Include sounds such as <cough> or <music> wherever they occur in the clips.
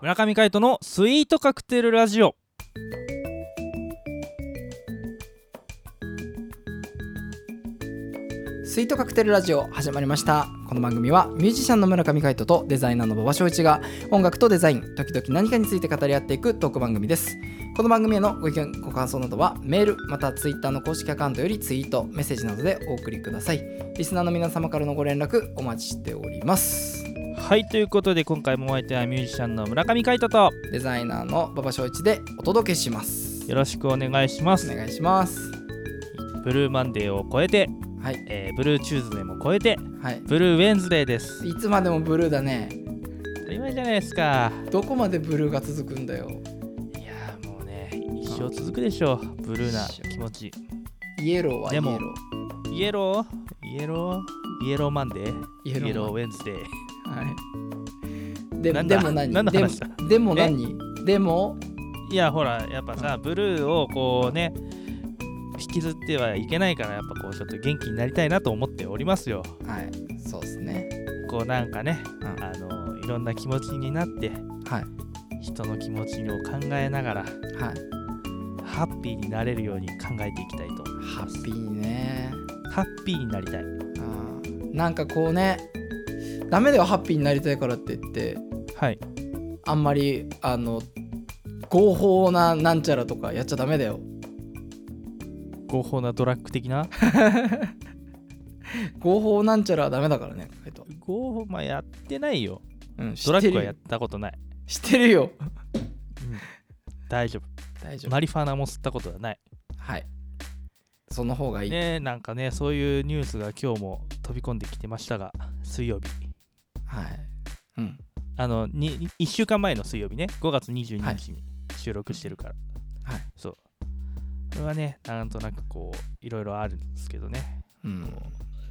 村上海人のスイートカクテルラジオ。スイートカクテルラジオ始まりました。この番組はミュージシャンの村上海人とデザイナーの馬場翔一が音楽とデザイン時々何かについて語り合っていくトーク番組です。この番組へのご意見ご感想などはメールまたツイッターの公式アカウントよりツイートメッセージなどでお送りください。リスナーの皆様からのご連絡お待ちしております。はいということで今回もお相手はミュージシャンの村上海人とデザイナーの馬場翔一でお届けします。よろしくお願いします。お願いします。ブルーマンデーを超えて、はい。えー Blue Tuesday も超えてはい。 Blue Wednesday です。いつまでもブルーだね。当たり前じゃないですか。どこまでブルーが続くんだよ。いやーもうね一生続くでしょう。ブルーな気持ち。イエローはイエロー。イエロー？イエロー？ Yellow Monday。 Yellow Wednesday はい。ででも何？何のでも話だ？でも何？でも、いやほらやっぱさ、ブルーをこうね引きずってはいけないからやっぱこうちょっと元気になりたいなと思っておりますよ。はい、そうですね。こうなんかねうん。あのいろんな気持ちになってはい、人の気持ちを考えながらはい。ハッピーになれるように考えていきたいと思いハます。ッピーね。ハッピーになりたい。あー。なんかこうね、ダメだよ、ハッピーになりたいからって言って、はいあんまり、あの、合法ななんちゃらとかやっちゃダメだよ。合法なドラッグ的な？<laughs> 合法なんちゃらはダメだからね、合法まあやってないようん、知ドラッグはやったことない、知ってるよ。大丈 <laughs> 大丈夫。夫マリファナも吸ったことはないはい。その方がいい。ねなんかねそういうニュースが今日も飛び込んできてましたが水曜日はい。うん。あのに1週間前の水曜日ね5月22はい日に収録してるから、はい。そうこれはねなんとなくこういろいろあるんですけどねうん。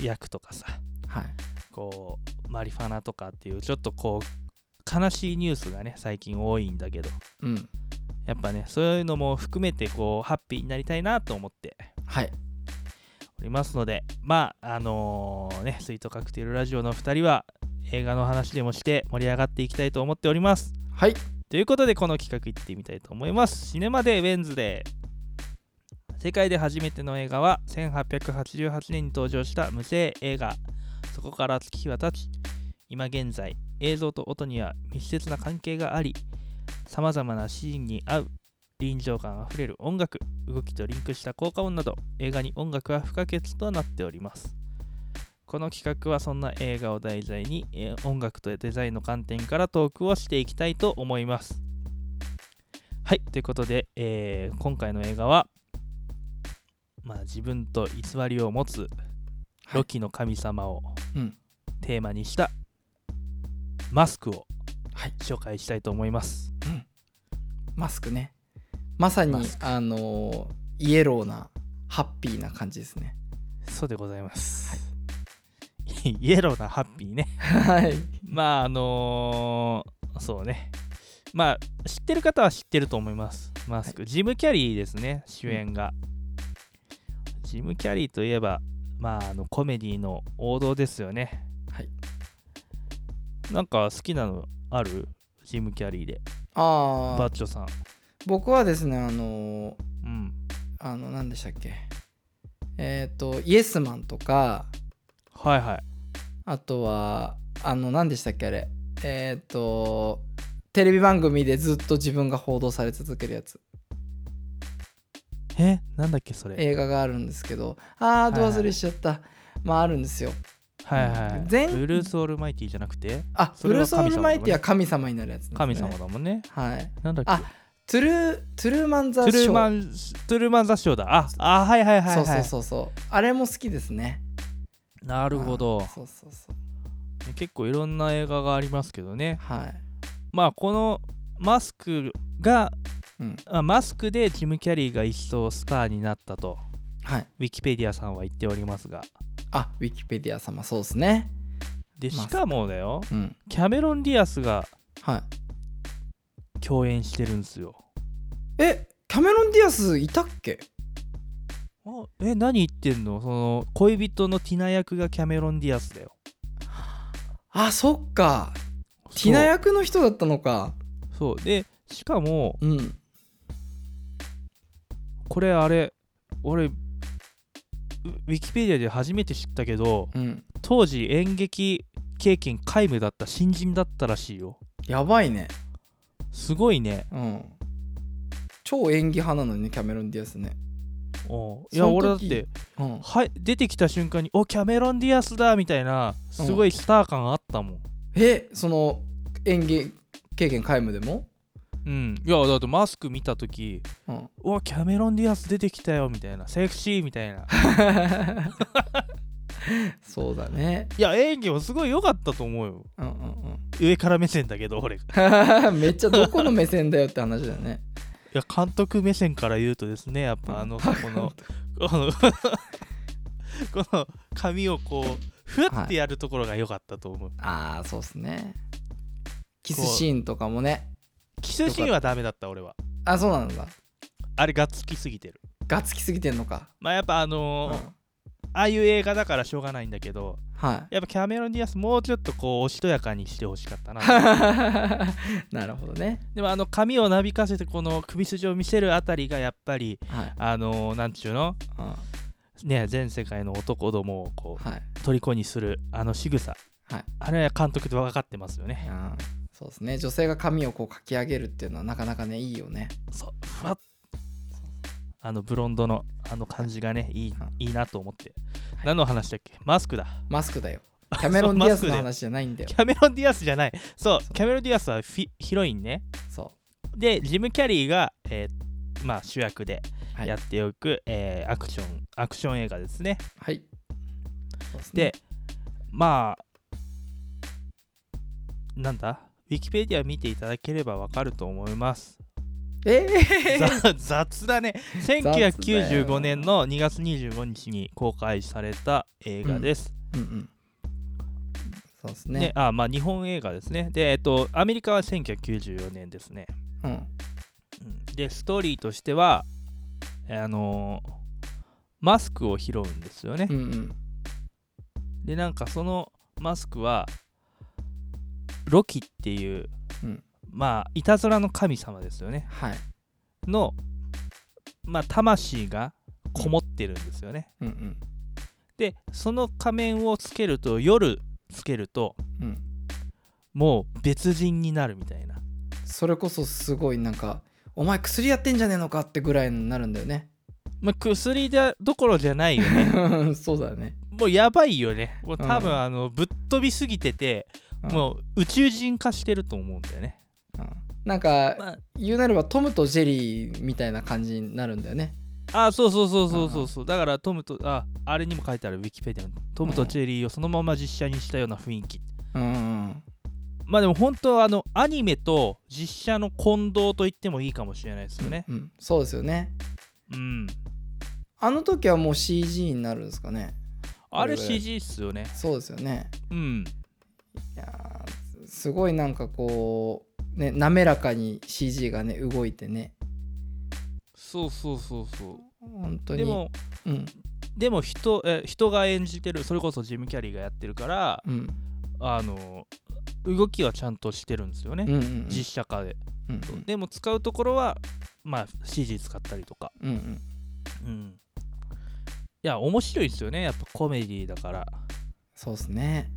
薬とかさはい。こうマリファナとかっていうちょっとこう悲しいニュースがね最近多いんだけどうん。やっぱねそういうのも含めてこうハッピーになりたいなと思ってはい。おりますのでまああのねスイートカクテルラジオの2人は映画の話でもして盛り上がっていきたいと思っております。はい。ということでこの企画いってみたいと思います。シネマデーウェンズデー。世界で初めての映画は1888年に登場した無声映画。そこから月日は経ち今現在映像と音には密接な関係がありさまざまなシーンに合う臨場感あふれる音楽動きとリンクした効果音など映画に音楽は不可欠となっておりますこの企画はそんな映画を題材にえー音楽とデザインの観点からトークをしていきたいと思いますはいということで、えー今回の映画はまあ自分と偽りを持つはいロキの神様をうん。テーマにしたマスクをはい。紹介したいと思いますマスクね。まさにあのーイエローな、ハッピーな感じですね。そうでございます、イエローなハッピーね。<laughs> はい。まああのーそうね。まあ知ってる方は知ってると思います。マスク、ジム・キャリーですね主演が、ジム・キャリーといえばまああのコメディの王道ですよね。はい。なんか好きなのある？ジム・キャリーで。ああ、バッチョさん。僕はですね、あのーうん。あの、何でしたっけ。えっ、と、イエスマンとか、はいはいあとは、あの、何でしたっけ、あれ。えっ、と、テレビ番組でずっと自分が報道され続けるやつ。えなんだっけそれ映画があるんですけど、あー、ど忘れしちゃった。まあ、あるんですよ。はいはい全ブルース・オールマイティじゃなくて？あ、ブルース・オールマイティは神神様になるやつね。神様だもんねはい。なんだっけ？あトゥルー、トゥルーマン・ザ・ショー。トゥルーマントゥルーマン・ザ・ショーだああはいはいはいはいそうそうそうそう。あれも好きですね。なるほどあそうそうそう。結構いろんな映画がありますけどねはい。まあこのマスクがうん。あマスクでジム・キャリーが一層スターになったとはい。ウィキペディアさんは言っておりますがあ、ウィキペディア様、そうですね。でしかもだようん。キャメロン・ディアスがはい。共演してるんですよえ、キャメロン・ディアスいたっけ？あえ何言ってんの？その恋人のティナ役がキャメロン・ディアスだよ。あ、そっか。ティナ役の人だったのか。そう。でしかもうん。これあれ俺ウウィキペディアで初めて知ったけどうん。当時演劇経験皆無だった新人だったらしいよ。やばいね。すごいね。うん。超演技派なのにねキャメロン・ディアスねおいや俺だってうん。はい出てきた瞬間に「おキャメロン・ディアスだ!」みたいなすごいスター感あったもん。えその演技経験皆無でも？うん。いやだってマスク見た時うん「おキャメロン・ディアス出てきたよ」みたいな。セクシーみたいな。<laughs> そうだね。いや演技もすごい良かったと思うよ。うんうん上から目線だけど俺。いうんめっちゃどこの目線だよって話だよねや監督目線から言うとですねやっぱあのこの <laughs> この <laughs> この髪をこうふわってやるところが良かったと思う、ああそうっすね。キスシーンとかもねキスシーンはダメだった俺は。あそうなんだ。あれがっつきすぎてる。ガッツきすぎてんのか、まあやっぱあうん。のーああいう映画だからしょうがないんだけどはやっぱキャメロン・ディアスもうちょっとこうおしとやかにしてほしかったな。い <laughs> なるほどね。でもあの髪をなびかせてこの首筋を見せるあたりがやっぱりはい、あのーなんちゅうの？うん。ね全世界の男どもをこうはい。虜にするあの仕草。はい。あれは監督で分かってますよね。うんそうですね。女性が髪をこうかき上げるっていうのはなかなかねいいよね。そうふわっあのブロンドのあの感じがねいいうん。いいなと思って。何の話だっけ？マスクだ。マスクだよ。<laughs> キャメロン・ディアスの話じゃないんだよ。キャメロン・ディアスじゃない。そうキャメロン・ディアスはフィヒロインね。そでジム・キャリーが、えーまあ、主役でうはい。やっておく、えーアクションアクション映画ですね。はい。そうっすね。でまあなんだ？ウィキペディア見ていただければわかると思いますえー、ざ雑だね。だよ1995年の2月25日に公開された映画です、うんうんそうですね。ねあまあ日本映画ですね。でえっとアメリカは1994年ですね、うん。うん。でストーリーとしてはえーあのーマスクを拾うんですよね、うんうん。でなんかそのマスクはロキっていう、うんまあいたずらの神様ですよね。はい。のまあ魂がこもってるんですよね、うんうん。でその仮面をつけると夜つけるとうん。もう別人になるみたいな。それこそすごいなんかお前薬やってんじゃねえのかってぐらいになるんだよね。まあ薬だどころじゃないよね。<laughs> そうだね。もうやばいよね。もう多分うん。あのぶっ飛びすぎててうん。もう宇宙人化してると思うんだよね。うんなんかまあ。言うなればトムとジェリーみたいな感じになるんだよね。あそうそうそうそうそうそう。だからトムとああれにも書いてあるウィキペディアにトムとジェリーをそのまま実写にしたような雰囲気。うんうんまあでも本当はあのアニメと実写の混同と言ってもいいかもしれないですよね。うんそうですよね。うん。あの時はもう CG になるんですかね。あれ CG っすよね。そうですよね。うん。いやーすごいなんかこうね滑らかに CG がね動いてね。そうそうそうそ本当に。うでもうん。でも人え人が演じてるそれこそジム・キャリーがやってるからうん。あの動きはちゃんとしてるんですよね、うんうんうん。実写化で。うんうん。でも使うところはまあ CG 使ったりとか。うんうん。うん。いや面白いですよね。やっぱコメディだから。そうですね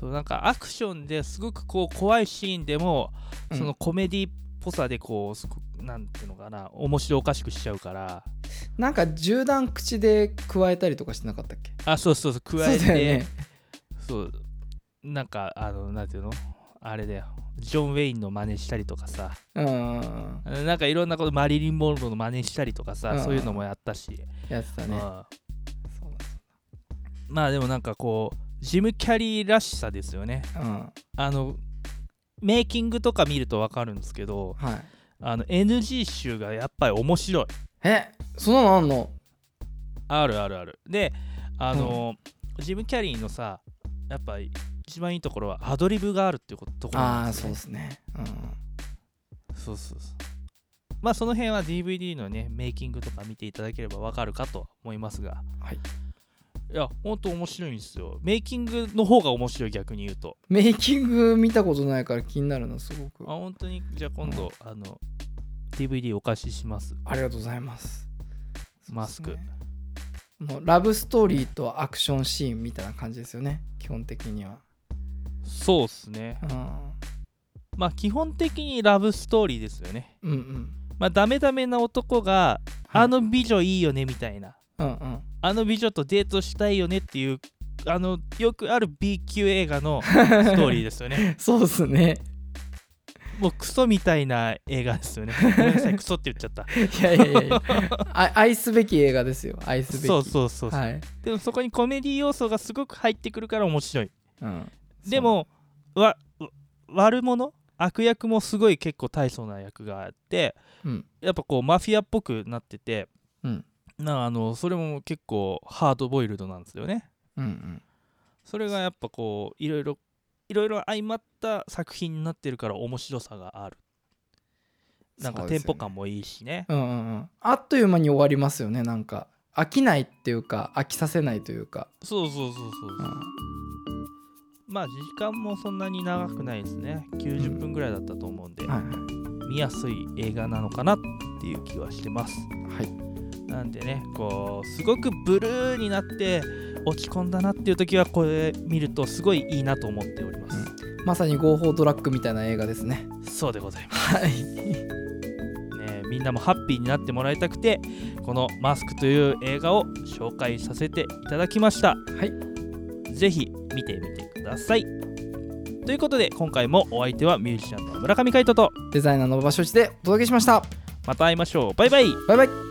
そうなんかアクションですごくこう怖いシーンでもうん。そのコメディっぽさでこうすごくなんていうのかな面白おかしくしちゃうから。なんか銃弾口で加えたりとかしてなかったっけ？あそうそうそう加えそうね。そうなんかあのなんていうの？あれだよ。ジョン・ウェインの真似したりとかさ。うんなんかいろんなことマリリン・モンローの真似したりとかさ、うんそういうのもやったし、やってたね。まあでもなんかこうジム・キャリーらしさですよね。だうん。あのメイキングとか見ると分かるんですけどはい。あの NG 集がやっぱり面白い。えそんなのあんの？あるあるある。であの、ジム・キャリーのさやっぱり一番いいところはアドリブがあるっていうことところあなんですよね。あそうですね。うん。そうそうそう。まあその辺は DVD のねメイキングとか見ていただければわかるかとは思いますが。はいいやほんと面白いんですよ。メイキングの方が面白い逆に言うと。メイキング見たことないから気になるなすごく。あ本当に？じゃあ今度、あの DVD お貸しします。ありがとうございます。マスク。ね。もうラブストーリーとアクションシーンみたいな感じですよね基本的には、そうっすね。うん、まあ基本的にラブストーリーですよね。うんうん。まあダメダメな男が、はい。あの美女いいよねみたいな。うんうんあの美女とデートしたいよねっていうあのよくある B 級映画の <laughs> ストーリーですよね。そうっすね。もうクソみたいな映画ですよね。ごめんなさいクソって言っちゃった。いやいやいや愛すべき映画ですよ。愛すべき。そうそうそうそう、はい、でもそこにコメディ要素がすごく入ってくるから面白い。うん、でもわわ悪者？悪役もすごい結構大層な役があってうん。やっぱこうマフィアっぽくなっててうんなあのそれも結構ハードボイルドなんですよね。うんうん。それがやっぱこういろいろいろいろ相まった作品になってるから面白さがある。なんかテンポ感もいいしね。うんうんうん。あっという間に終わりますよねなんか。飽きないっていうか飽きさせないというか、そうそうそうそうう。ん。まあ時間もそんなに長くないですね。90分ぐらいだったと思うんで、はい。見やすい映画なのかなっていう気はしてます。はいなんでねこうすごくブルーになって落ち込んだなっていう時はこれ見るとすごいいいなと思っております、まさに合法ドラッグみたいな映画ですね。そうでございます。はい。ねみんなもハッピーになってもらいたくてこの「マスク」という映画を紹介させていただきました。はい。ぜひ見てみてください。ということで今回もお相手はミュージシャンの村上海人とデザイナーの馬場所一でお届けしました。また会いましょう。バイバイ。バイバイ